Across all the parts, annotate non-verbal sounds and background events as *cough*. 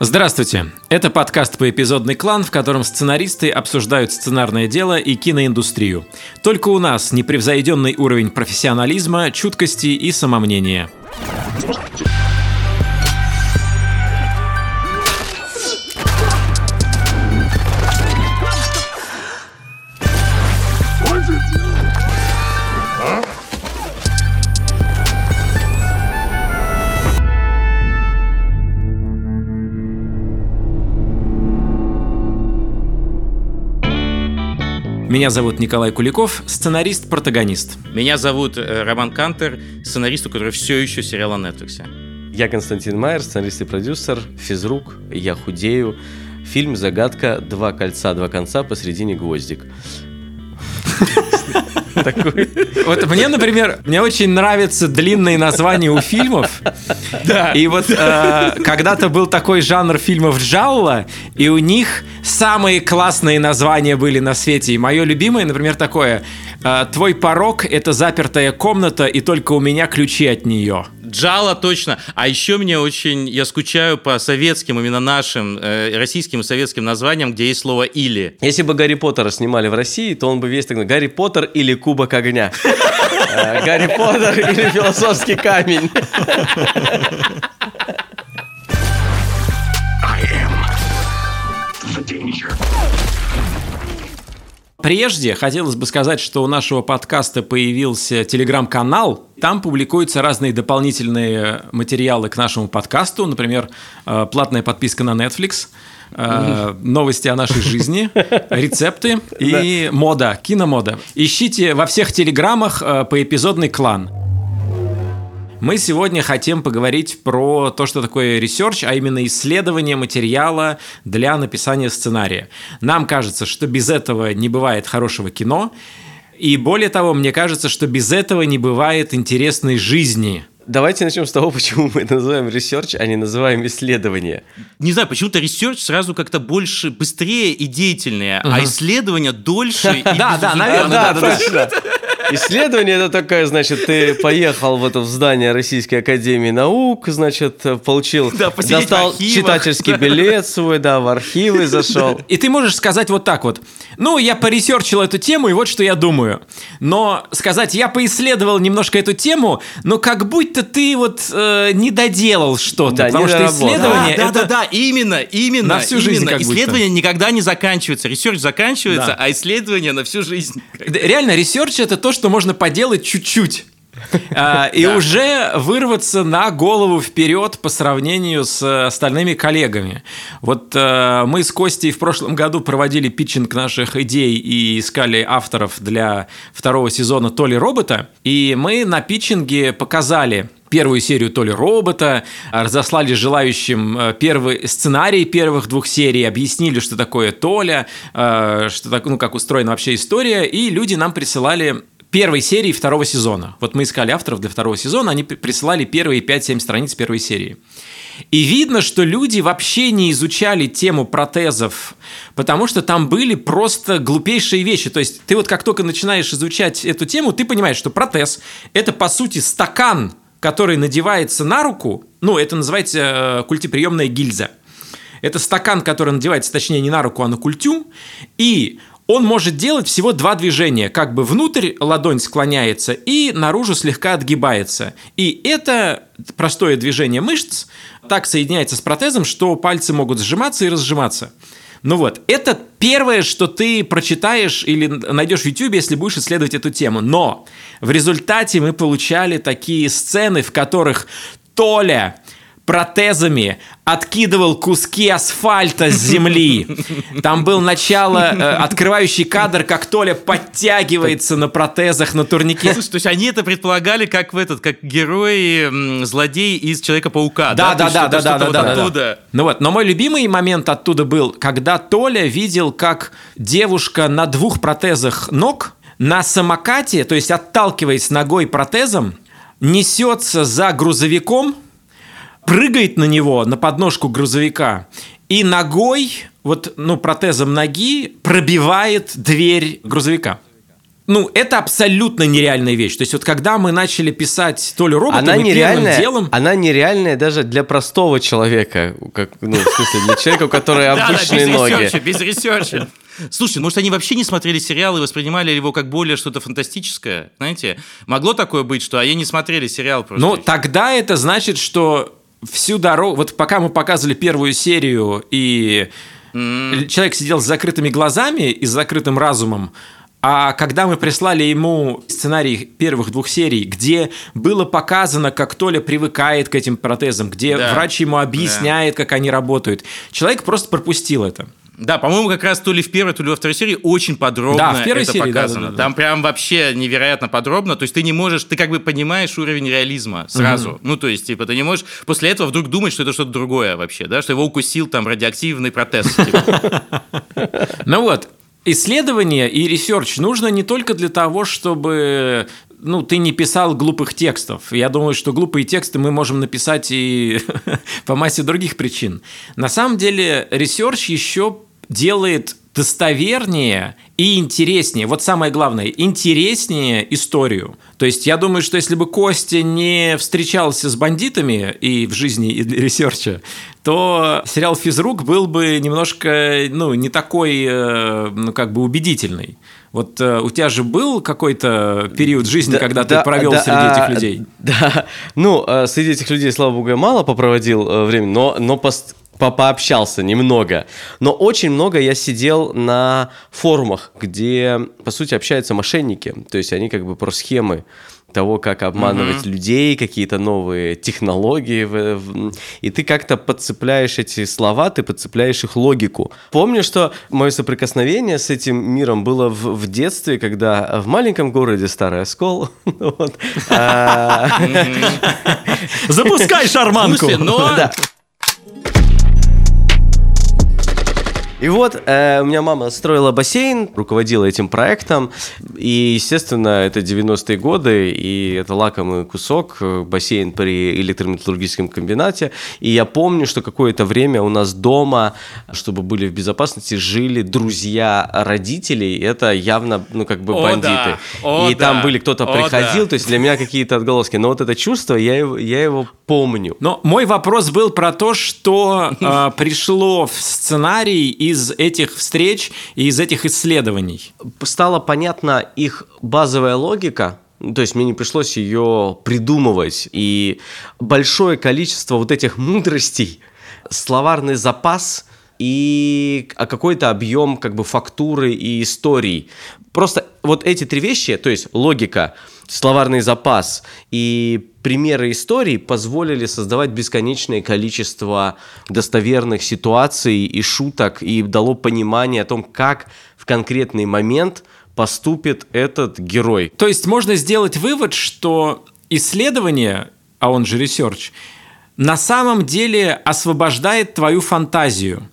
Здравствуйте! Это подкаст «Поэпизодный клан», в котором сценаристы обсуждают сценарное дело и киноиндустрию. Только у нас непревзойденный уровень профессионализма, чуткости и самомнения. Меня зовут Николай Куликов, сценарист-протагонист. Меня зовут э, Роман Кантер, сценарист, у которого все еще сериал на Netflix. Я Константин Майер, сценарист и продюсер, физрук, я худею. Фильм «Загадка. Два кольца, два конца, посередине гвоздик». *laughs* Такой. Вот мне, например, мне очень нравятся длинные названия у фильмов. Да. И вот э, когда-то был такой жанр фильмов Джалла, и у них самые классные названия были на свете. И мое любимое, например, такое э, «Твой порог – это запертая комната, и только у меня ключи от нее». Джала точно. А еще мне очень, я скучаю по советским, именно нашим, э, российским и советским названиям, где есть слово «или». Если бы Гарри Поттера снимали в России, то он бы весь так Гарри Поттер или Кубок огня. Э, Гарри Поттер или философский камень. Прежде хотелось бы сказать, что у нашего подкаста появился телеграм-канал. Там публикуются разные дополнительные материалы к нашему подкасту. Например, э, платная подписка на Netflix, э, новости о нашей жизни, *laughs* рецепты и мода, киномода. Ищите во всех телеграммах э, поэпизодный план. Мы сегодня хотим поговорить про то, что такое ресерч, а именно исследование материала для написания сценария. Нам кажется, что без этого не бывает хорошего кино, и более того, мне кажется, что без этого не бывает интересной жизни. Давайте начнем с того, почему мы называем ресерч, а не называем исследование. Не знаю, почему-то ресерч сразу как-то больше, быстрее и деятельнее, а исследование дольше и *laughs* Да, да, наверное, да, да, да. Исследование это такое, значит, ты поехал в это в здание Российской Академии Наук, значит, получил, Да, достал архивах. читательский билет свой, да, в архивы зашел. *laughs* И ты можешь сказать вот так вот. Ну, я поресерчил эту тему, и вот что я думаю. Но сказать, я поисследовал немножко эту тему, но как будто ты вот э, не доделал что-то. Да, потому что исследование да, это... да, да, именно, именно. На всю жизнь именно. как будто. Исследование никогда не заканчивается. Ресерч заканчивается, Да. а исследование на всю жизнь. Реально, ресерч это то, что можно поделать чуть-чуть. *laughs* А, И уже вырваться на голову вперед по сравнению с остальными коллегами. Вот э, мы с Костей в прошлом году проводили питчинг наших идей и искали авторов для второго сезона Толи Робота. И мы на питчинге показали первую серию Толи Робота, разослали желающим э, первый сценарий первых двух серий, объяснили, что такое Толя, э, что так, ну, как устроена вообще история, и люди нам присылали первой серии второго сезона. Вот мы искали авторов для второго сезона, они при- присылали первые 5-7 страниц первой серии. И видно, что люди вообще не изучали тему протезов, потому что там были просто глупейшие вещи. То есть ты вот как только начинаешь изучать эту тему, ты понимаешь, что протез – это по сути стакан, который надевается на руку, ну, это называется э, культиприемная гильза. Это стакан, который надевается, точнее, не на руку, а на культю, и он может делать всего два движения. Как бы внутрь ладонь склоняется и наружу слегка отгибается. И это простое движение мышц так соединяется с протезом, что пальцы могут сжиматься и разжиматься. Ну вот, это первое, что ты прочитаешь или найдешь в YouTube, если будешь исследовать эту тему. Но в результате мы получали такие сцены, в которых Толя протезами откидывал куски асфальта с земли. Там был начало, э, открывающий кадр, как Толя подтягивается на протезах на турнике. Слушай, то есть они это предполагали как в этот, как герои, м, злодеи из Человека-паука, Да, да, да, да, да, что-то да, вот да, да. Ну вот, но мой любимый момент оттуда был, когда Толя видел, как девушка на двух протезах ног на самокате, то есть отталкиваясь ногой протезом, несется за грузовиком, прыгает на него, на подножку грузовика, и ногой, вот, ну, протезом ноги пробивает дверь грузовика. ну, это абсолютно нереальная вещь. То есть вот когда мы начали писать то ли роботами, она нереальная, делом... Она нереальная даже для простого человека, как, ну, в смысле, для человека, у которого *laughs* обычные ноги. без ресерча. Слушай, может, они вообще не смотрели сериал и воспринимали его как более что-то фантастическое? Знаете, могло такое быть, что они не смотрели сериал просто? Ну, тогда это значит, что всю дорогу... Вот пока мы показывали первую серию, и mm. человек сидел с закрытыми глазами и с закрытым разумом, а когда мы прислали ему сценарий первых двух серий, где было показано, как Толя привыкает к этим протезам, где да. врач ему объясняет, да. как они работают, человек просто пропустил это. Да, по-моему, как раз то ли в первой, то ли во второй серии очень подробно да, в первой это серии, показано. Да, да, да, Там прям вообще невероятно подробно. То есть ты не можешь, ты как бы понимаешь уровень реализма сразу. Угу. Ну, то есть, типа, ты не можешь после этого вдруг думать, что это что-то другое вообще, да, что его укусил там радиоактивный протез. Типа. *laughs* Ну вот, исследование и ресерч нужно не только для того, чтобы ну, ты не писал глупых текстов. Я думаю, что глупые тексты мы можем написать и *laughs* по массе других причин. На самом деле, ресерч еще делает достовернее и интереснее. Вот самое главное, интереснее историю. То есть я думаю, что если бы Костя не встречался с бандитами и в жизни, и для ресерча, то сериал «Физрук» был бы немножко, ну, не такой, э, ну, как бы убедительный. Вот э, у тебя же был какой-то период жизни, да, когда да, ты провел да, среди этих людей? *laughs* Да, ну, э, среди этих людей, слава богу, я мало попроводил э, время, но, но пост по пообщался немного. Но очень много я сидел на форумах, где, по сути, общаются мошенники. То есть они как бы про схемы того, как обманывать mm-hmm. людей, какие-то новые технологии. И ты как-то подцепляешь эти слова, ты подцепляешь их логику. Помню, что мое соприкосновение с этим миром было в, в детстве, когда в маленьком городе Старый Оскол... *laughs* А, Запускай шарманку! И вот э, у меня мама строила бассейн, руководила этим проектом, и, естественно, это 90-е годы, и это лакомый кусок, э, бассейн при электрометаллургическом комбинате, и я помню, что какое-то время у нас дома, чтобы были в безопасности, жили друзья родителей, это явно, ну, как бы О, бандиты. Да. О, и да. там были, кто-то приходил, да. то есть для меня какие-то отголоски, но вот это чувство, я его, я его помню. Но мой вопрос был про то, что э, пришло в сценарий и из этих встреч и из этих исследований? Стала понятна их базовая логика, то есть мне не пришлось ее придумывать. И большое количество вот этих мудростей, словарный запас и какой-то объем как бы фактуры и историй. Просто вот эти три вещи, то есть логика, словарный запас и примеры истории позволили создавать бесконечное количество достоверных ситуаций и шуток, и дало понимание о том, как в конкретный момент поступит этот герой. То есть можно сделать вывод, что исследование, а он же ресерч, на самом деле освобождает твою фантазию.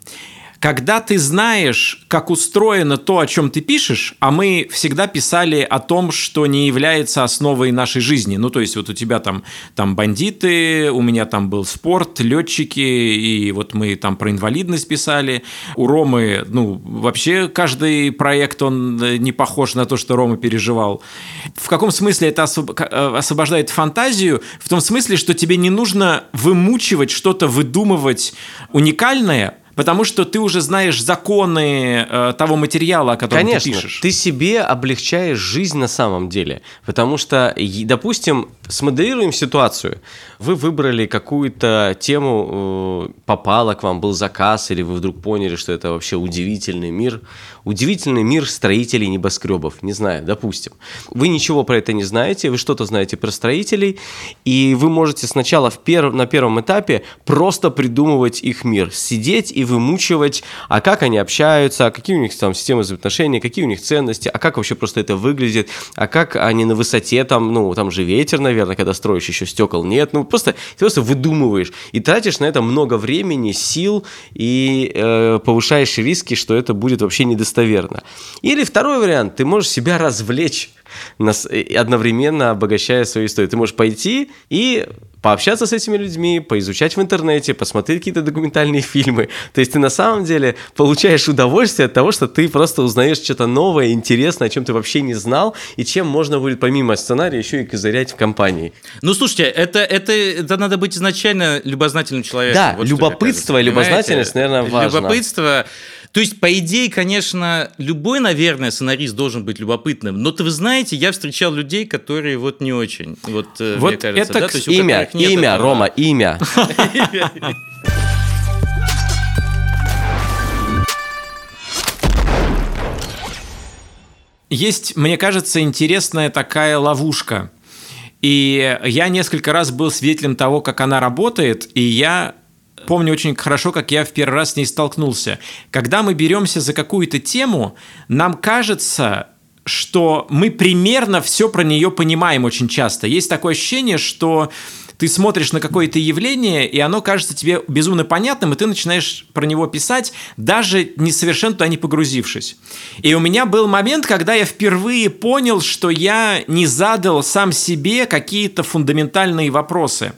Когда ты знаешь, как устроено то, о чем ты пишешь, а мы всегда писали о том, что не является основой нашей жизни. Ну, то есть вот у тебя там, там бандиты, у меня там был спорт, летчики, и вот мы там про инвалидность писали. У Ромы, ну, вообще каждый проект, он э, не похож на то, что Рома переживал. В каком смысле это э, освобождает фантазию? В том смысле, что тебе не нужно вымучивать что-то, выдумывать уникальное, Потому что ты уже знаешь законы э, того материала, о котором Конечно, ты пишешь. Ты себе облегчаешь жизнь на самом деле. Потому что, допустим, смоделируем ситуацию. Вы выбрали какую-то тему, э, попало к вам, был заказ, или вы вдруг поняли, что это вообще удивительный мир. Удивительный мир строителей небоскребов, не знаю, допустим. Вы ничего про это не знаете, вы что-то знаете про строителей, и вы можете сначала в пер... на первом этапе просто придумывать их мир, сидеть и вымучивать, а как они общаются, а какие у них там системы взаимоотношений, какие у них ценности, а как вообще просто это выглядит, а как они на высоте там, ну, там же ветер, наверное, когда строишь, еще стекол нет, ну, просто, ты просто выдумываешь и тратишь на это много времени, сил и э, повышаешь риски, что это будет вообще недостаточно достоверно. Или второй вариант, ты можешь себя развлечь одновременно обогащая свою историю. Ты можешь пойти и пообщаться с этими людьми, поизучать в интернете, посмотреть какие-то документальные фильмы. То есть ты на самом деле получаешь удовольствие от того, что ты просто узнаешь что-то новое, интересное, о чем ты вообще не знал, и чем можно будет помимо сценария еще и козырять в компании. Ну, слушайте, это, это, это надо быть изначально любознательным человеком. Да, вот любопытство и любознательность, наверное, важно. Любопытство то есть, по идее, конечно, любой, наверное, сценарист должен быть любопытным, но то вы знаете, я встречал людей, которые вот не очень, вот, э, вот мне кажется, это да? То есть, имя, имя, этого... Рома, имя. Есть, мне кажется, интересная такая ловушка. И я несколько раз был свидетелем того, как она работает, и я помню очень хорошо, как я в первый раз с ней столкнулся. Когда мы беремся за какую-то тему, нам кажется, что мы примерно все про нее понимаем очень часто. Есть такое ощущение, что ты смотришь на какое-то явление, и оно кажется тебе безумно понятным, и ты начинаешь про него писать, даже не совершенно туда не погрузившись. И у меня был момент, когда я впервые понял, что я не задал сам себе какие-то фундаментальные вопросы.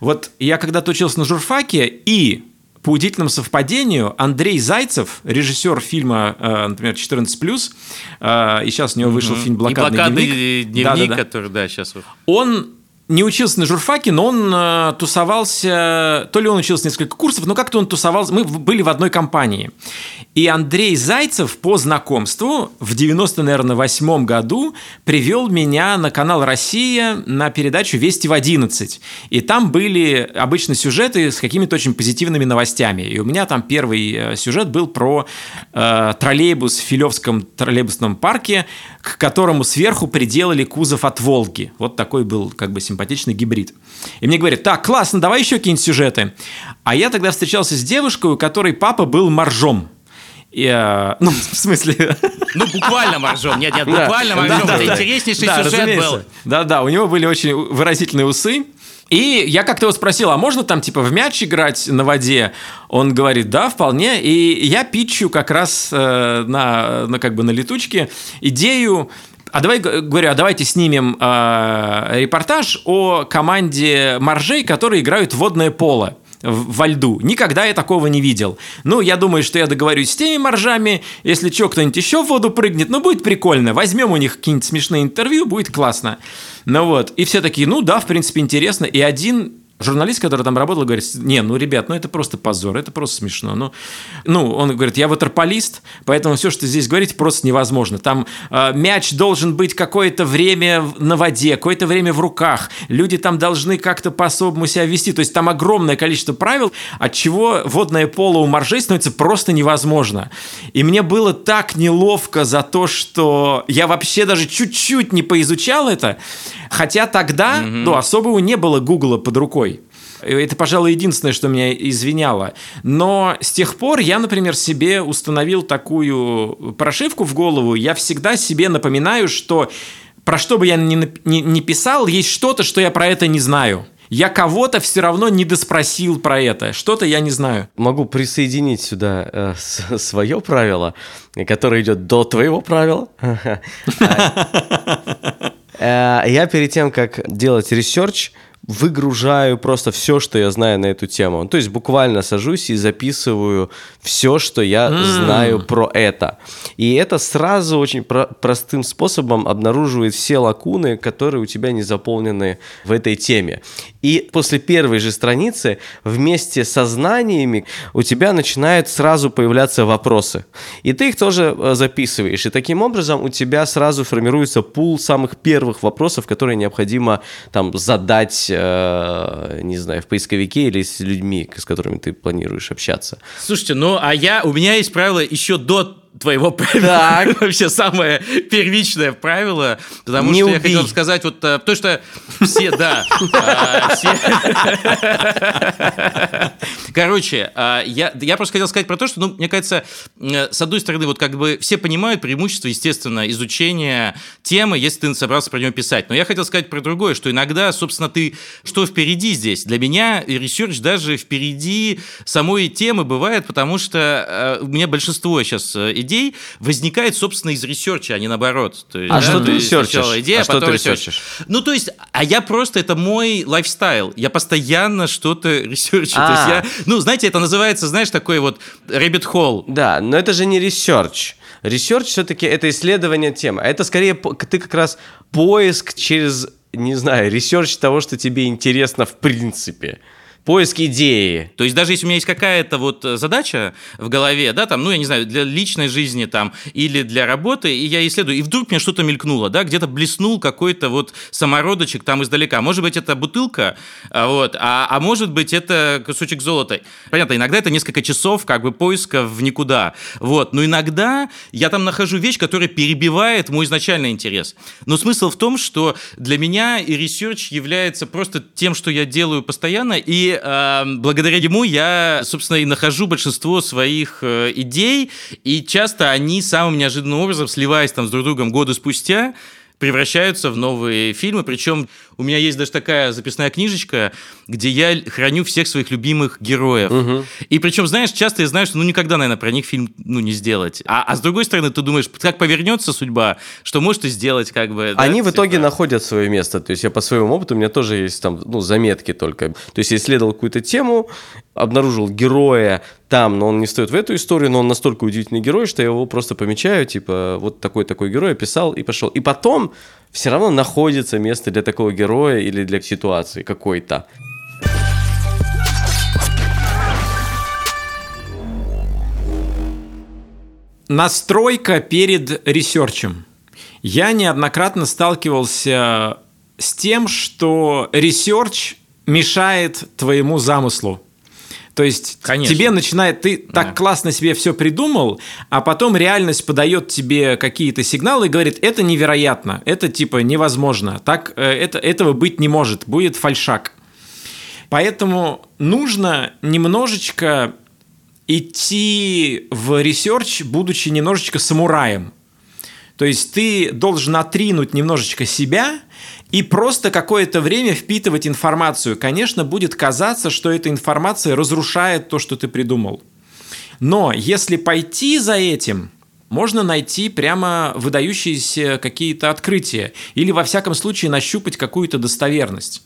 Вот я когда-то учился на журфаке, и по удивительному совпадению Андрей Зайцев, режиссер фильма, э, например, 14+, э, и сейчас у него вышел фильм «Блокадный, и блокадный дневник», дневник да, да, да. который, да, сейчас... Он не учился на журфаке, но он э, тусовался, то ли он учился несколько курсов, но как-то он тусовался, мы были в одной компании. И Андрей Зайцев по знакомству в 90, наверное, восьмом году привел меня на канал «Россия» на передачу «Вести в 11». И там были обычно сюжеты с какими-то очень позитивными новостями. И у меня там первый э, сюжет был про э, троллейбус в Филевском троллейбусном парке, к которому сверху приделали кузов от «Волги». Вот такой был как бы симпатичный симпатичный гибрид. И мне говорят, так, классно, давай еще какие-нибудь сюжеты. А я тогда встречался с девушкой, у которой папа был моржом. И, э, *laughs* ну, в смысле... Ну, буквально моржом. Нет, нет, буквально да, моржом. Да, Это да, интереснейший да, сюжет разумеется. был. Да-да, у него были очень выразительные усы. И я как-то его спросил, а можно там типа в мяч играть на воде? Он говорит, да, вполне. И я питчу как раз э, на, на как бы на летучке идею а давай, говорю, а давайте снимем э, репортаж о команде моржей, которые играют в водное поло во льду. Никогда я такого не видел. Ну, я думаю, что я договорюсь с теми моржами. Если что, кто-нибудь еще в воду прыгнет, ну, будет прикольно. Возьмем у них какие-нибудь смешные интервью, будет классно. Ну вот. И все такие, ну да, в принципе, интересно. И один Журналист, который там работал, говорит, не, ну, ребят, ну, это просто позор, это просто смешно. Ну, ну он говорит, я ватерполист, поэтому все, что здесь говорить, просто невозможно. Там э, мяч должен быть какое-то время на воде, какое-то время в руках. Люди там должны как-то по-особому себя вести. То есть там огромное количество правил, от чего водное поло у моржей становится просто невозможно. И мне было так неловко за то, что я вообще даже чуть-чуть не поизучал это, хотя тогда, mm-hmm. ну, особого не было Гугла под рукой. Это, пожалуй, единственное, что меня извиняло. Но с тех пор я, например, себе установил такую прошивку в голову. Я всегда себе напоминаю, что про что бы я ни, ни, ни писал, есть что-то, что я про это не знаю. Я кого-то все равно не доспросил про это. Что-то я не знаю. Могу присоединить сюда э, свое правило, которое идет до твоего правила. *laughs* Э, я перед тем, как делать ресерч, выгружаю просто все, что я знаю на эту тему. То есть буквально сажусь и записываю все, что я м-м знаю про это. И это сразу очень про- простым способом обнаруживает все лакуны, которые у тебя не заполнены в этой теме. И после первой же страницы вместе со знаниями у тебя начинают сразу появляться вопросы. И ты их тоже э, записываешь. И таким образом у тебя сразу формируется пул самых первых вопросов, которые необходимо там задать Э, не знаю, в поисковике или с людьми, с которыми ты планируешь общаться. Слушайте, а я, у меня есть правило еще до твоего правила. *laughs* Вообще самое первичное правило, потому не что убей. я хотел сказать вот э, то, что все, *laughs* да, а, *laughs* Короче, а, я, я просто хотел сказать про то, что, ну, мне кажется, э, с одной стороны, вот как бы все понимают преимущество, естественно, изучения темы, если ты собрался про нее писать. Но я хотел сказать про другое, что иногда, собственно, ты, что впереди здесь? Для меня ресерч даже впереди самой темы бывает, потому что э, у меня большинство сейчас идей идей возникает, собственно, из ресерча, а не наоборот. То есть, а да, что ты ресерчишь? Идея, а, а что ты ресерчишь? Ну, то есть, а я просто, это мой лайфстайл. Я постоянно что-то ресерчу. А. То есть а. я, ну, знаете, это называется, знаешь, такой вот rabbit hole. Да, но это же не ресерч. Ресерч все-таки это исследование темы. А это скорее ты как раз поиск через, не знаю, ресерч того, что тебе интересно в принципе поиск идеи. То есть даже если у меня есть какая-то вот э, задача в голове, да, там, ну, я не знаю, для личной жизни там или для работы, и я исследую, и вдруг мне что-то мелькнуло, да, где-то блеснул какой-то вот самородочек там издалека. Может быть, это бутылка, а, вот, а, а может быть, это кусочек золота. Понятно, иногда это несколько часов как бы поиска в никуда, вот, но иногда я там нахожу вещь, которая перебивает мой изначальный интерес. Но смысл в том, что для меня и ресерч является просто тем, что я делаю постоянно, и э, благодаря ему я, собственно, и нахожу большинство своих э, идей, и часто они самым неожиданным образом, сливаясь там с друг другом годы спустя, превращаются в новые фильмы. Причем у меня есть даже такая записная книжечка, где я храню всех своих любимых героев. Угу. И причем, знаешь, часто я знаю, что ну никогда, наверное, про них фильм ну, не сделать. А, а с другой стороны, ты думаешь, как повернется судьба, что может и сделать, как бы. Они да, в итоге находят свое место. То есть я по своему опыту, у меня тоже есть там ну, заметки только. То есть я исследовал какую-то тему, обнаружил героя там, но он не стоит в эту историю, но он настолько удивительный герой, что я его просто помечаю, типа, вот такой-такой герой, описал и пошел. И потом все равно находится место для такого героя или для ситуации какой-то. Настройка перед ресерчем. Я неоднократно сталкивался с тем, что ресерч мешает твоему замыслу. То есть Конечно. тебе начинает, ты да. так классно себе все придумал, а потом реальность подает тебе какие-то сигналы и говорит, это невероятно, это типа невозможно, так э, это, этого быть не может, будет фальшак. Поэтому нужно немножечко идти в ресерч, будучи немножечко самураем. То есть ты должен отринуть немножечко себя и просто какое-то время впитывать информацию. Конечно, будет казаться, что эта информация разрушает то, что ты придумал. Но если пойти за этим, можно найти прямо выдающиеся какие-то открытия или, во всяком случае, нащупать какую-то достоверность.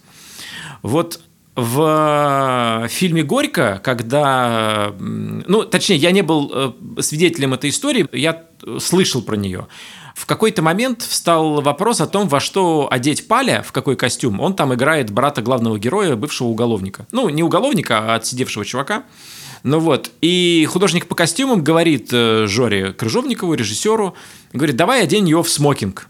Вот в фильме «Горько», когда... Ну, точнее, я не был э, свидетелем этой истории, я слышал про нее в какой-то момент встал вопрос о том, во что одеть Паля, в какой костюм. Он там играет брата главного героя, бывшего уголовника. Ну, не уголовника, а отсидевшего чувака. Ну вот, и художник по костюмам говорит э, Жоре Крыжовникову, режиссеру, говорит, давай одень его в смокинг.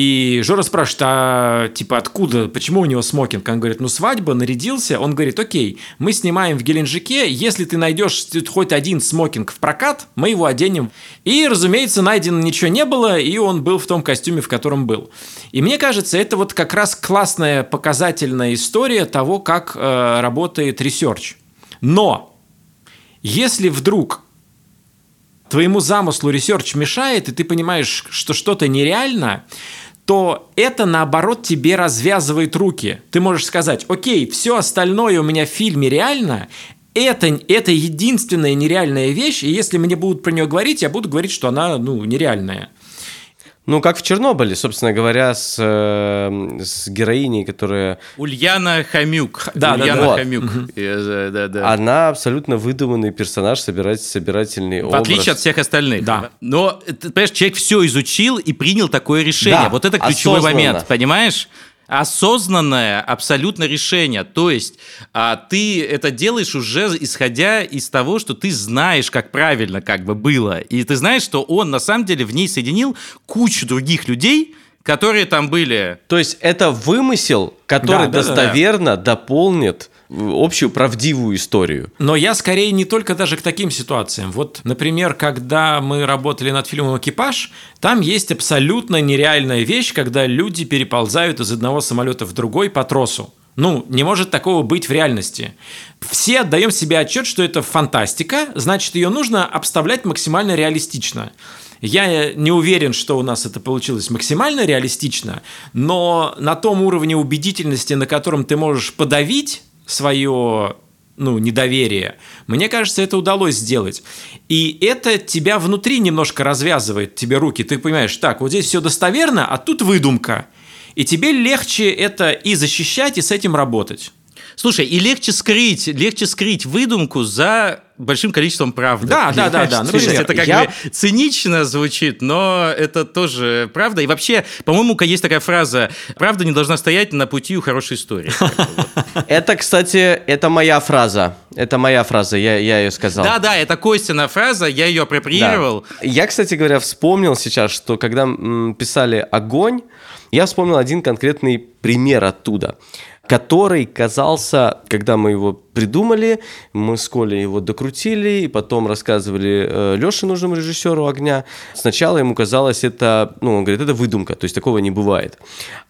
И Жора спрашивает, а типа откуда, почему у него смокинг? Он говорит, ну свадьба, нарядился. Он говорит, окей, мы снимаем в Геленджике, если ты найдешь хоть один смокинг в прокат, мы его оденем. И, разумеется, найдено ничего не было, и он был в том костюме, в котором был. И мне кажется, это вот как раз классная показательная история того, как э, работает ресерч. Но если вдруг твоему замыслу ресерч мешает, и ты понимаешь, что что-то нереально, то это, наоборот, тебе развязывает руки. Ты можешь сказать, окей, все остальное у меня в фильме реально, это, это единственная нереальная вещь, и если мне будут про нее говорить, я буду говорить, что она ну, нереальная. Ну, как в Чернобыле, собственно говоря, с, э, с героиней, которая... Ульяна Хамюк. Да, Ульяна да, да. Хамюк. Угу. Я, да, да. Она абсолютно выдуманный персонаж, собирать, собирательный в образ. В отличие от всех остальных. Да. Но, ты понимаешь, человек все изучил и принял такое решение. Да, вот это ключевой осознанно. момент, понимаешь? Осознанное абсолютно решение. То есть а, ты это делаешь уже исходя из того, что ты знаешь, как правильно как бы было. И ты знаешь, что он на самом деле в ней соединил кучу других людей, которые там были. То есть это вымысел, который да, достоверно да, да. дополнит общую правдивую историю. Но я скорее не только даже к таким ситуациям. Вот, например, когда мы работали над фильмом «Экипаж», там есть абсолютно нереальная вещь, когда люди переползают из одного самолета в другой по тросу. Ну, не может такого быть в реальности. Все отдаем себе отчет, что это фантастика, значит, ее нужно обставлять максимально реалистично. Я не уверен, что у нас это получилось максимально реалистично, но на том уровне убедительности, на котором ты можешь подавить свое ну, недоверие. Мне кажется, это удалось сделать. И это тебя внутри немножко развязывает, тебе руки. Ты понимаешь, так, вот здесь все достоверно, а тут выдумка. И тебе легче это и защищать, и с этим работать. Слушай, и легче скрыть, легче скрыть выдумку за большим количеством правды. Да, да, да, да. Например, это как я... бы цинично звучит, но это тоже правда. И вообще, по-моему, есть такая фраза: "Правда не должна стоять на пути у хорошей истории". *laughs* Это, кстати, это моя фраза. Это моя фраза, я, я ее сказал. Да, да, это Костина фраза, я ее апроприировал. Да. Я, кстати говоря, вспомнил сейчас, что когда писали огонь, я вспомнил один конкретный пример оттуда который казался, когда мы его придумали, мы с Колей его докрутили, и потом рассказывали э, Леше, нужному режиссеру «Огня». Сначала ему казалось это, ну, он говорит, это выдумка, то есть такого не бывает.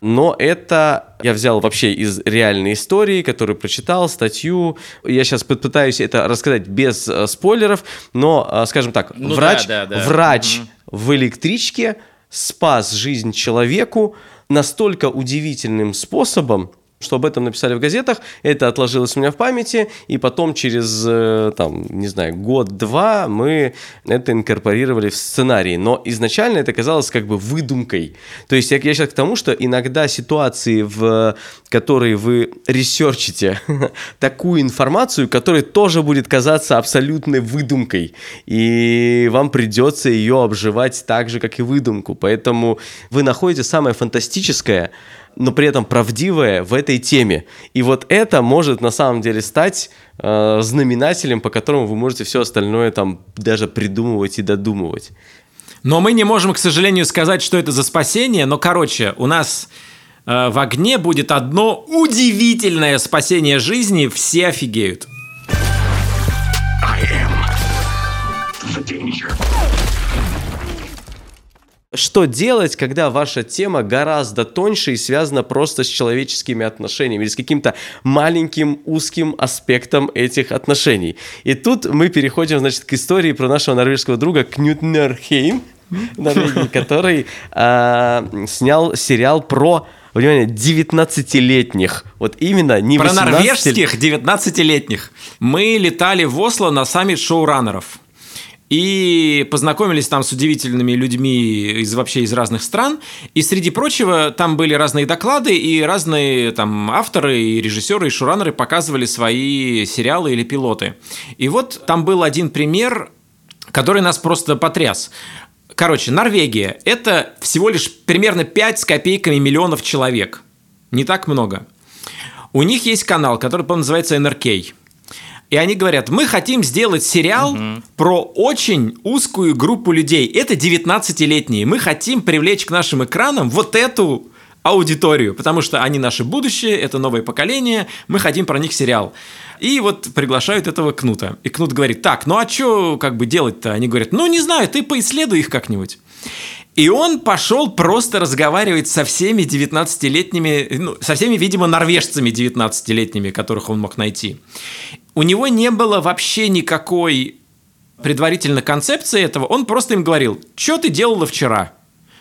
Но это я взял вообще из реальной истории, которую прочитал, статью. Я сейчас попытаюсь это рассказать без э, спойлеров, но, э, скажем так, ну, врач, да, да, да. врач угу. в электричке спас жизнь человеку настолько удивительным способом, что об этом написали в газетах, это отложилось у меня в памяти, и потом через, э, там, не знаю, год-два мы это инкорпорировали в сценарий. Но изначально это казалось как бы выдумкой. То есть я, я сейчас к тому, что иногда ситуации, в которые вы ресерчите *laughs* такую информацию, которая тоже будет казаться абсолютной выдумкой, и вам придется ее обживать так же, как и выдумку. Поэтому вы находите самое фантастическое, но при этом правдивое в этой теме. И вот это может на самом деле стать э, знаменателем, по которому вы можете все остальное там даже придумывать и додумывать. Но мы не можем, к сожалению, сказать, что это за спасение. Но, короче, у нас э, в огне будет одно удивительное спасение жизни. Все офигеют. I am the danger. Что делать, когда ваша тема гораздо тоньше и связана просто с человеческими отношениями или с каким-то маленьким узким аспектом этих отношений? И тут мы переходим, значит, к истории про нашего норвежского друга Кнют Нерхейм, *laughs* который э, снял сериал про внимание, 19-летних. Вот именно не Про 18... норвежских 19-летних. Мы летали в Осло на саммит шоураннеров и познакомились там с удивительными людьми из вообще из разных стран. И среди прочего там были разные доклады, и разные там авторы, и режиссеры, и шуранеры показывали свои сериалы или пилоты. И вот там был один пример, который нас просто потряс. Короче, Норвегия – это всего лишь примерно 5 с копейками миллионов человек. Не так много. У них есть канал, который, по называется НРК и они говорят, мы хотим сделать сериал угу. про очень узкую группу людей. Это 19-летние. Мы хотим привлечь к нашим экранам вот эту аудиторию, потому что они наше будущее, это новое поколение, мы хотим про них сериал. И вот приглашают этого Кнута. И Кнут говорит, так, ну а что как бы делать-то? Они говорят, ну не знаю, ты поисследуй их как-нибудь. И он пошел просто разговаривать со всеми 19-летними, ну, со всеми, видимо, норвежцами 19-летними, которых он мог найти. У него не было вообще никакой предварительной концепции этого. Он просто им говорил, что ты делала вчера?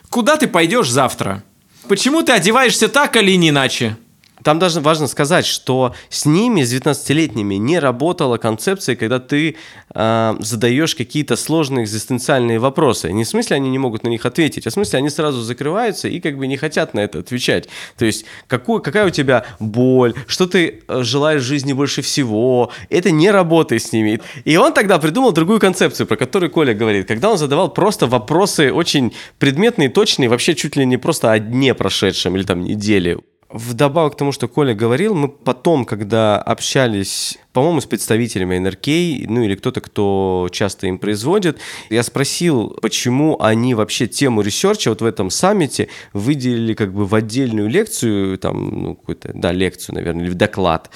Куда ты пойдешь завтра? Почему ты одеваешься так или не иначе? Там даже важно сказать, что с ними, с 19-летними, не работала концепция, когда ты э, задаешь какие-то сложные экзистенциальные вопросы. Не в смысле они не могут на них ответить, а в смысле они сразу закрываются и как бы не хотят на это отвечать. То есть какую, какая у тебя боль, что ты э, желаешь жизни больше всего, это не работает с ними. И он тогда придумал другую концепцию, про которую Коля говорит, когда он задавал просто вопросы очень предметные, точные, вообще чуть ли не просто о дне прошедшем или там неделе. Вдобавок к тому, что Коля говорил, мы потом, когда общались, по-моему, с представителями НРК, ну или кто-то, кто часто им производит, я спросил, почему они вообще тему ресерча вот в этом саммите выделили как бы в отдельную лекцию, там, ну, какую-то, да, лекцию, наверное, или в доклад.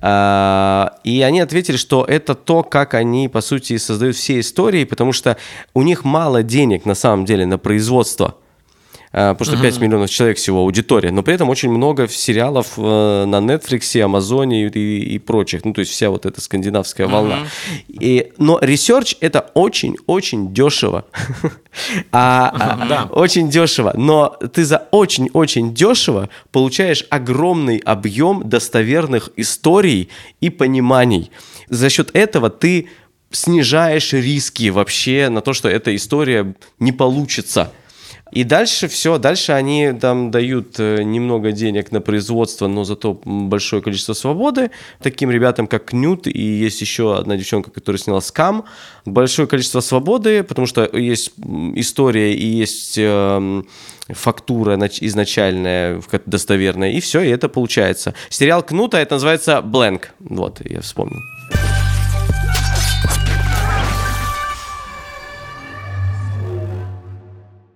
А, и они ответили, что это то, как они, по сути, создают все истории, потому что у них мало денег, на самом деле, на производство потому что 5 uh-huh. миллионов человек всего аудитория, но при этом очень много сериалов э, на Netflix, Амазоне и, и прочих, ну, то есть вся вот эта скандинавская волна. И, но research это очень-очень дешево. *laughs* а, а. Очень дешево, но ты за очень-очень дешево получаешь огромный объем достоверных историй и пониманий. За счет этого ты снижаешь риски вообще на то, что эта история не получится. И дальше все, дальше они там дают э, немного денег на производство, но зато большое количество свободы таким ребятам, как Нют, и есть еще одна девчонка, которая сняла Скам. Большое количество свободы, потому что есть история и есть э, фактура изначальная, достоверная, и все, и это получается. Сериал Кнута, это называется Blank. Вот, я вспомнил.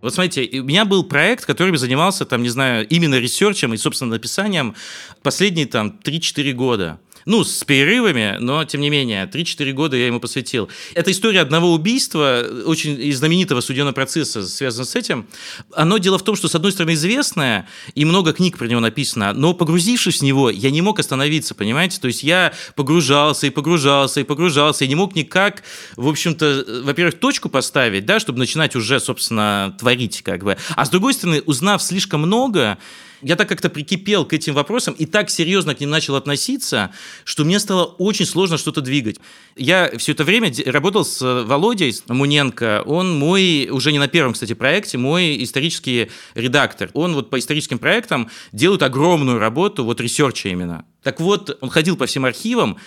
Вот смотрите, у меня был проект, который занимался, там, не знаю, именно ресерчем и, собственно, написанием последние там 3-4 года. Ну, с перерывами, но тем не менее, 3-4 года я ему посвятил. Это история одного убийства, очень знаменитого судебного процесса, связанного с этим. Оно дело в том, что, с одной стороны, известное, и много книг про него написано, но погрузившись в него, я не мог остановиться, понимаете? То есть я погружался и погружался и погружался, и не мог никак, в общем-то, во-первых, точку поставить, да, чтобы начинать уже, собственно, творить, как бы. А с другой стороны, узнав слишком много, я так как-то прикипел к этим вопросам и так серьезно к ним начал относиться, что мне стало очень сложно что-то двигать. Я все это время работал с Володей Муненко. Он мой, уже не на первом, кстати, проекте, мой исторический редактор. Он вот по историческим проектам делает огромную работу, вот ресерча именно. Так вот, он ходил по всем архивам,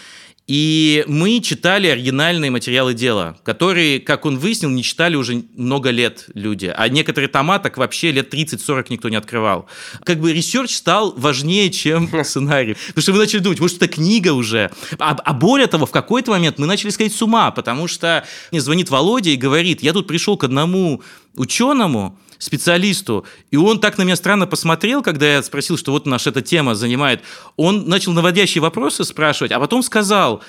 и мы читали оригинальные материалы дела, которые, как он выяснил, не читали уже много лет люди. А некоторые тома так вообще лет 30-40 никто не открывал. Как бы ресерч стал важнее, чем *laughs* сценарий. Потому что мы начали думать, может, это книга уже. А, а более того, в какой-то момент мы начали сходить с ума, потому что мне звонит Володя и говорит, я тут пришел к одному ученому, специалисту, и он так на меня странно посмотрел, когда я спросил, что вот наша эта тема занимает. Он начал наводящие вопросы спрашивать, а потом сказал,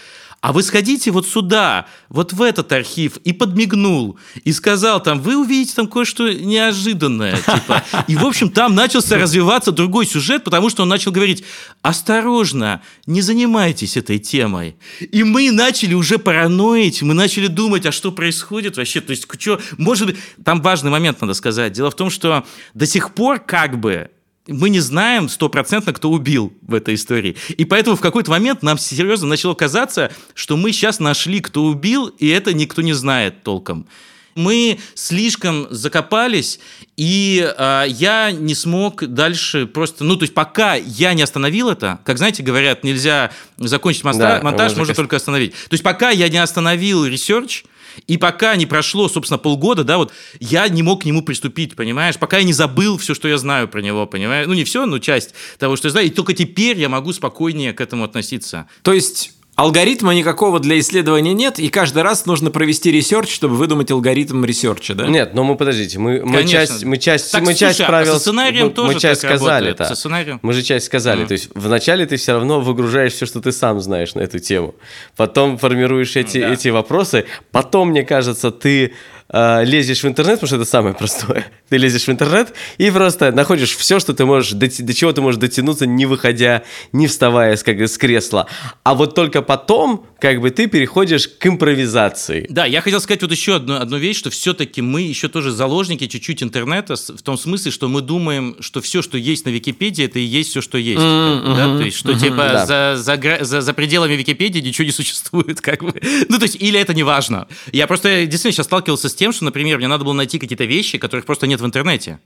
а вы сходите вот сюда, вот в этот архив, и подмигнул, и сказал там, вы увидите там кое-что неожиданное, *laughs* типа. И, в общем, там начался развиваться другой сюжет, потому что он начал говорить, осторожно, не занимайтесь этой темой. И мы начали уже параноить, мы начали думать, а что происходит вообще, то есть, что, может быть, там важный момент надо сказать. Дело в том, что до сих пор как бы мы не знаем стопроцентно, кто убил в этой истории. И поэтому в какой-то момент нам серьезно начало казаться, что мы сейчас нашли, кто убил, и это никто не знает толком. Мы слишком закопались, и э, я не смог дальше просто... Ну, то есть пока я не остановил это, как, знаете, говорят, нельзя закончить монтаж, да, монтаж можно только остановить. То есть пока я не остановил ресерч, и пока не прошло, собственно, полгода, да, вот я не мог к нему приступить, понимаешь? Пока я не забыл все, что я знаю про него, понимаешь? Ну, не все, но часть того, что я знаю. И только теперь я могу спокойнее к этому относиться. То есть Алгоритма никакого для исследования нет, и каждый раз нужно провести ресерч, чтобы выдумать алгоритм ресерча, да? Нет, но мы подождите, мы, мы часть, мы часть, так, мы слушай, часть правил, а со сценарием мы, тоже мы часть сказали, работает, со сценарием. Мы же часть сказали, м-м. то есть вначале ты все равно выгружаешь все, что ты сам знаешь на эту тему, потом формируешь эти да. эти вопросы, потом, мне кажется, ты э, лезешь в интернет, потому что это самое простое. *laughs* Ты лезешь в интернет и просто находишь все, что ты можешь, до, до чего ты можешь дотянуться, не выходя, не вставая с, как, с кресла. А вот только потом, как бы, ты переходишь к импровизации. Да, я хотел сказать вот еще одну, одну вещь, что все-таки мы еще тоже заложники чуть-чуть интернета, в том смысле, что мы думаем, что все, что есть на Википедии, это и есть все, что есть. Mm-hmm. Да? То есть, что mm-hmm, типа да. за, за, за, за пределами Википедии ничего не существует, *laughs* как бы. Ну, то есть, или это не важно. Я просто действительно сейчас сталкивался с тем, что, например, мне надо было найти какие-то вещи, которых просто нет в интернете.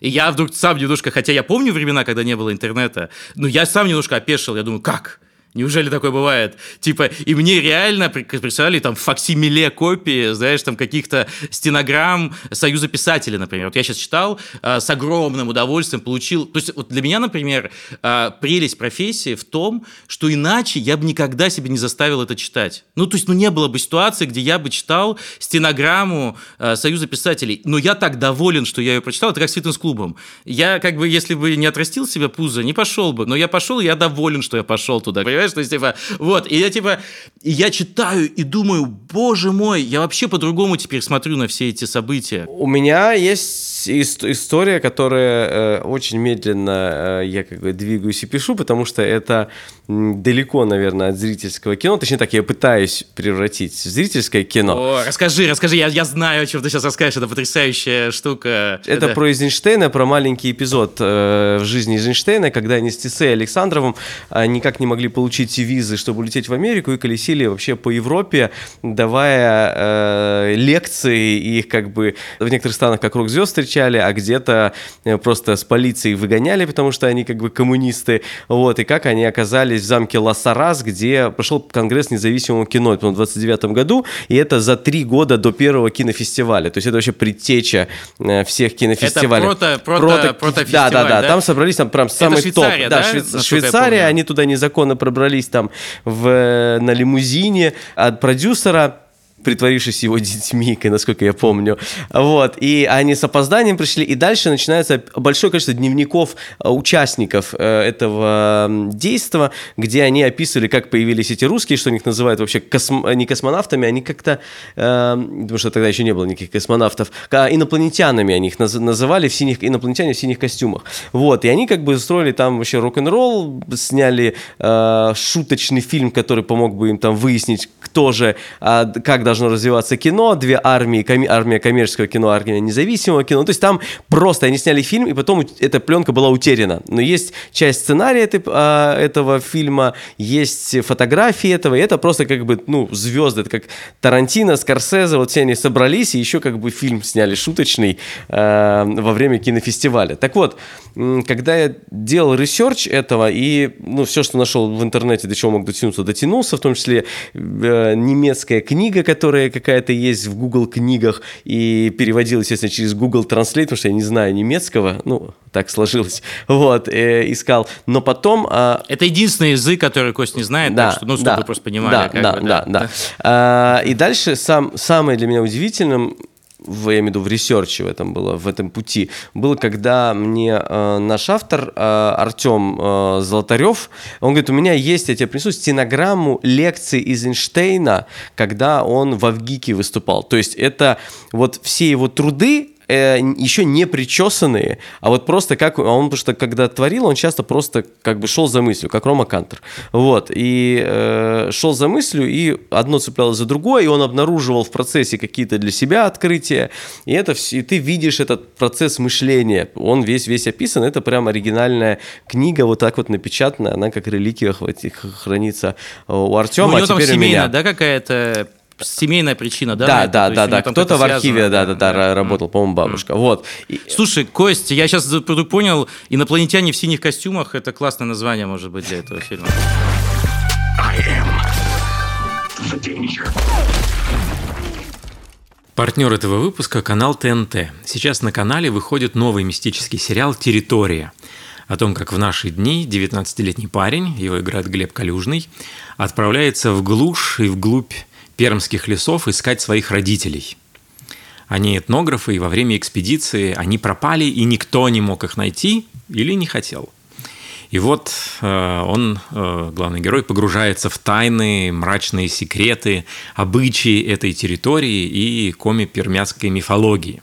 И я вдруг сам немножко, хотя я помню времена, когда не было интернета, но я сам немножко опешил. Я думаю, как? Неужели такое бывает? Типа, и мне реально присылали там факсимиле копии, знаешь, там каких-то стенограмм Союза писателей, например. Вот я сейчас читал, э, с огромным удовольствием получил. То есть вот для меня, например, э, прелесть профессии в том, что иначе я бы никогда себе не заставил это читать. Ну, то есть, ну, не было бы ситуации, где я бы читал стенограмму э, Союза писателей. Но я так доволен, что я ее прочитал. Это как с фитнес-клубом. Я как бы, если бы не отрастил себе пузо, не пошел бы. Но я пошел, я доволен, что я пошел туда. Понимаешь? Понимаешь? То есть, типа, вот, и я, типа, я читаю и думаю, боже мой, я вообще по-другому теперь смотрю на все эти события. У меня есть история, которая э, очень медленно э, я как бы двигаюсь и пишу, потому что это далеко, наверное, от зрительского кино. Точнее так, я пытаюсь превратить в зрительское кино. О, расскажи, расскажи, я, я знаю, о чем ты сейчас расскажешь, это потрясающая штука. Это, это... про Эйзенштейна, про маленький эпизод э, в жизни Эйзенштейна, когда они с Тисей Александровым э, никак не могли получить визы, чтобы улететь в Америку, и колесили вообще по Европе, давая э, лекции, и их как бы в некоторых странах как рок-звезд встречали, а где-то э, просто с полицией выгоняли, потому что они как бы коммунисты, вот, и как они оказались в замке Лассарас, где прошел Конгресс независимого кино в 29 году, и это за три года до первого кинофестиваля. То есть это вообще предтеча э, всех кинофестивалей. Это прото, прото, прото да, да, да, да, там собрались там прям самый топ. Да, да? Швейц... Швейцария, они туда незаконно пробрались там в, э, на лимузине от продюсера притворившись его *laughs* детьми, насколько я помню. Вот. И они с опозданием пришли, и дальше начинается большое количество дневников э, участников э, этого действия, где они описывали, как появились эти русские, что их называют вообще косм... не космонавтами, они как-то, э, потому что тогда еще не было никаких космонавтов, а инопланетянами они их называли, в синих, инопланетяне в синих костюмах. Вот. И они как бы устроили там вообще рок-н-ролл, сняли э, шуточный фильм, который помог бы им там выяснить, кто же, э, как должно должно развиваться кино, две армии, коми, армия коммерческого кино, армия независимого кино. То есть там просто они сняли фильм, и потом эта пленка была утеряна. Но есть часть сценария этой, а, этого фильма, есть фотографии этого, и это просто как бы, ну, звезды, это как Тарантино, Скорсезе, вот все они собрались, и еще как бы фильм сняли шуточный э, во время кинофестиваля. Так вот, когда я делал research этого, и, ну, все, что нашел в интернете, до чего мог дотянуться, дотянулся, в том числе э, немецкая книга, которая какая-то есть в Google Книгах и переводил, естественно, через Google Translate, потому что я не знаю немецкого, ну, так сложилось, вот, э, искал, но потом... Э, Это единственный язык, который Костя не знает, да, так что, ну, да, вы просто понимали. Да, да, бы, да, да, да. Э, и дальше сам, самое для меня удивительным, в, я имею в виду в research'е в этом было, в этом пути, было, когда мне э, наш автор э, Артем э, Золотарев, он говорит, у меня есть, я тебе принесу стенограмму лекции Эйзенштейна, когда он в ВГИКе выступал. То есть это вот все его труды, э, еще не причесанные, а вот просто как он, потому что когда творил, он часто просто как бы шел за мыслью, как Рома Кантер. Вот, и э, шел за мыслью, и одно цеплялось за другое, и он обнаруживал в процессе какие-то для себя открытия, и это и ты видишь этот процесс мышления, он весь весь описан, это прям оригинальная книга, вот так вот напечатанная, она как реликвия хранится у Артема. Ну, у него а там семейная, да, какая-то семейная причина, да? Да, да, да, да. Кто-то в архиве, да, да, да, работал, по-моему, бабушка. Вот. Слушай, Кость, я сейчас понял, инопланетяне в синих костюмах это классное название, может быть, для этого фильма. Партнер этого выпуска – канал ТНТ. Сейчас на канале выходит новый мистический сериал «Территория» о том, как в наши дни 19-летний парень, его играет Глеб Калюжный, отправляется в глушь и вглубь пермских лесов искать своих родителей. Они этнографы, и во время экспедиции они пропали, и никто не мог их найти или не хотел. И вот э, он, э, главный герой, погружается в тайны, мрачные секреты, обычаи этой территории и коми-пермяцкой мифологии.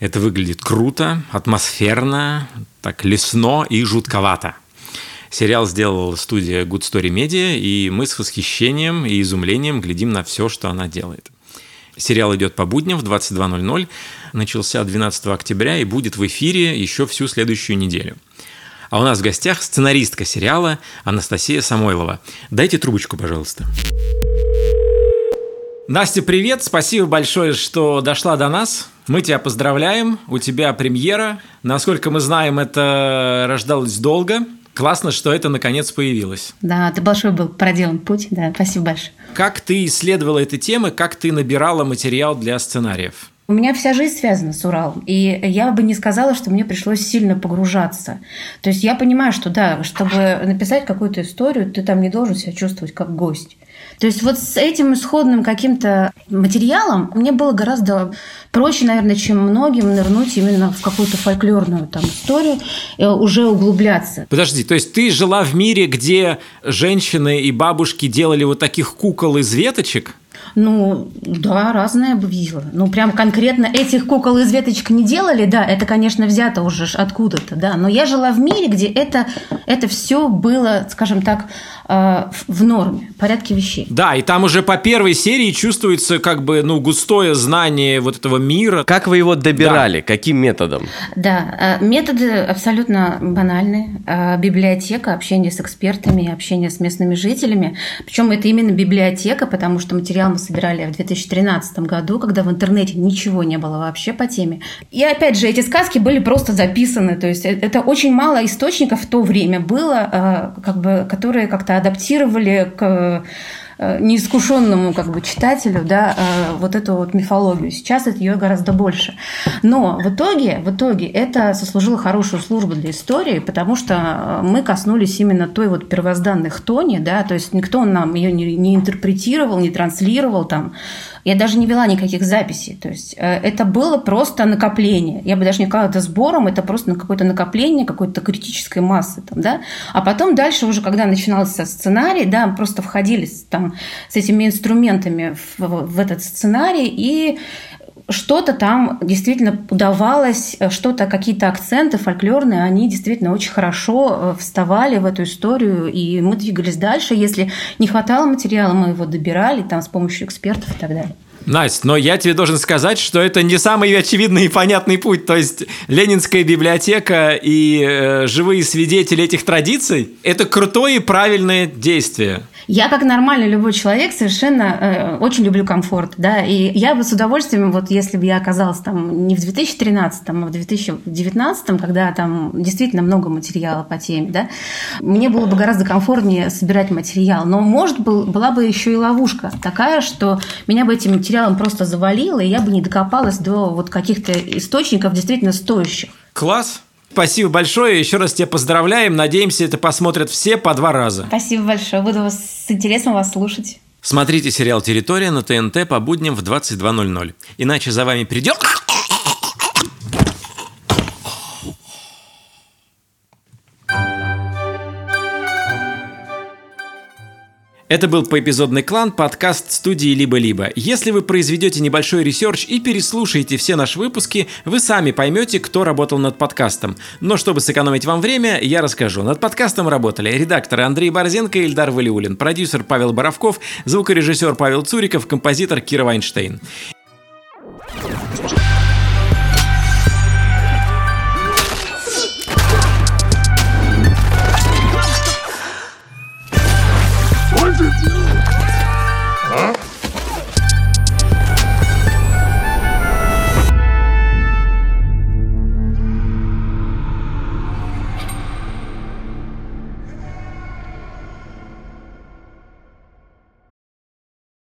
Это выглядит круто, атмосферно, так лесно и жутковато – Сериал сделала студия Good Story Media, и мы с восхищением и изумлением глядим на все, что она делает. Сериал идет по будням в 22.00, начался 12 октября и будет в эфире еще всю следующую неделю. А у нас в гостях сценаристка сериала Анастасия Самойлова. Дайте трубочку, пожалуйста. Настя, привет! Спасибо большое, что дошла до нас. Мы тебя поздравляем. У тебя премьера. Насколько мы знаем, это рождалось долго. Классно, что это наконец появилось. Да, ты большой был проделан путь, да, спасибо большое. Как ты исследовала эти темы, как ты набирала материал для сценариев? У меня вся жизнь связана с Уралом, и я бы не сказала, что мне пришлось сильно погружаться. То есть я понимаю, что да, чтобы написать какую-то историю, ты там не должен себя чувствовать как гость. То есть вот с этим исходным каким-то материалом мне было гораздо проще, наверное, чем многим нырнуть именно в какую-то фольклорную там историю, и уже углубляться. Подожди, то есть ты жила в мире, где женщины и бабушки делали вот таких кукол из веточек? Ну, да, разное бы видела. Ну, прям конкретно этих кукол из веточек не делали, да, это, конечно, взято уже откуда-то, да. Но я жила в мире, где это, это все было, скажем так, э, в норме, в порядке вещей. Да, и там уже по первой серии чувствуется как бы, ну, густое знание вот этого мира. Как вы его добирали? Да. Каким методом? Да, э, методы абсолютно банальные. Э, библиотека, общение с экспертами, общение с местными жителями. Причем это именно библиотека, потому что материал мы собирали в 2013 году, когда в интернете ничего не было вообще по теме. И опять же, эти сказки были просто записаны, то есть это очень мало источников в то время было, как бы, которые как-то адаптировали к Э, неискушенному как бы читателю, да, э, вот эту вот мифологию. Сейчас это ее гораздо больше. Но в итоге, в итоге это сослужило хорошую службу для истории, потому что э, мы коснулись именно той вот первозданной хтони, да, то есть никто нам ее не, не интерпретировал, не транслировал там, я даже не вела никаких записей. То есть это было просто накопление. Я бы даже не сказала это сбором, это просто какое-то накопление какой-то критической массы. Там, да? А потом дальше уже, когда начинался сценарий, да, просто входили там с этими инструментами в, в этот сценарий, и что-то там действительно удавалось, что-то, какие-то акценты фольклорные, они действительно очень хорошо э, вставали в эту историю, и мы двигались дальше. Если не хватало материала, мы его добирали там с помощью экспертов и так далее. Настя, но я тебе должен сказать, что это не самый очевидный и понятный путь. То есть Ленинская библиотека и э, живые свидетели этих традиций – это крутое и правильное действие. Я, как нормальный любой человек, совершенно э, очень люблю комфорт, да, и я бы с удовольствием, вот если бы я оказалась там не в 2013, а в 2019, когда там действительно много материала по теме, да, мне было бы гораздо комфортнее собирать материал. Но, может, был, была бы еще и ловушка такая, что меня бы этим материалом просто завалило, и я бы не докопалась до вот каких-то источников действительно стоящих. Класс! Спасибо большое. Еще раз тебя поздравляем. Надеемся, это посмотрят все по два раза. Спасибо большое. Буду вас, с интересом вас слушать. Смотрите сериал «Территория» на ТНТ по будням в 22.00. Иначе за вами придет... Это был поэпизодный план, подкаст студии «Либо-либо». Если вы произведете небольшой research и переслушаете все наши выпуски, вы сами поймете, кто работал над подкастом. Но чтобы сэкономить вам время, я расскажу. Над подкастом работали редакторы Андрей Борзенко и Ильдар Валиулин, продюсер Павел Боровков, звукорежиссер Павел Цуриков, композитор Кира Вайнштейн.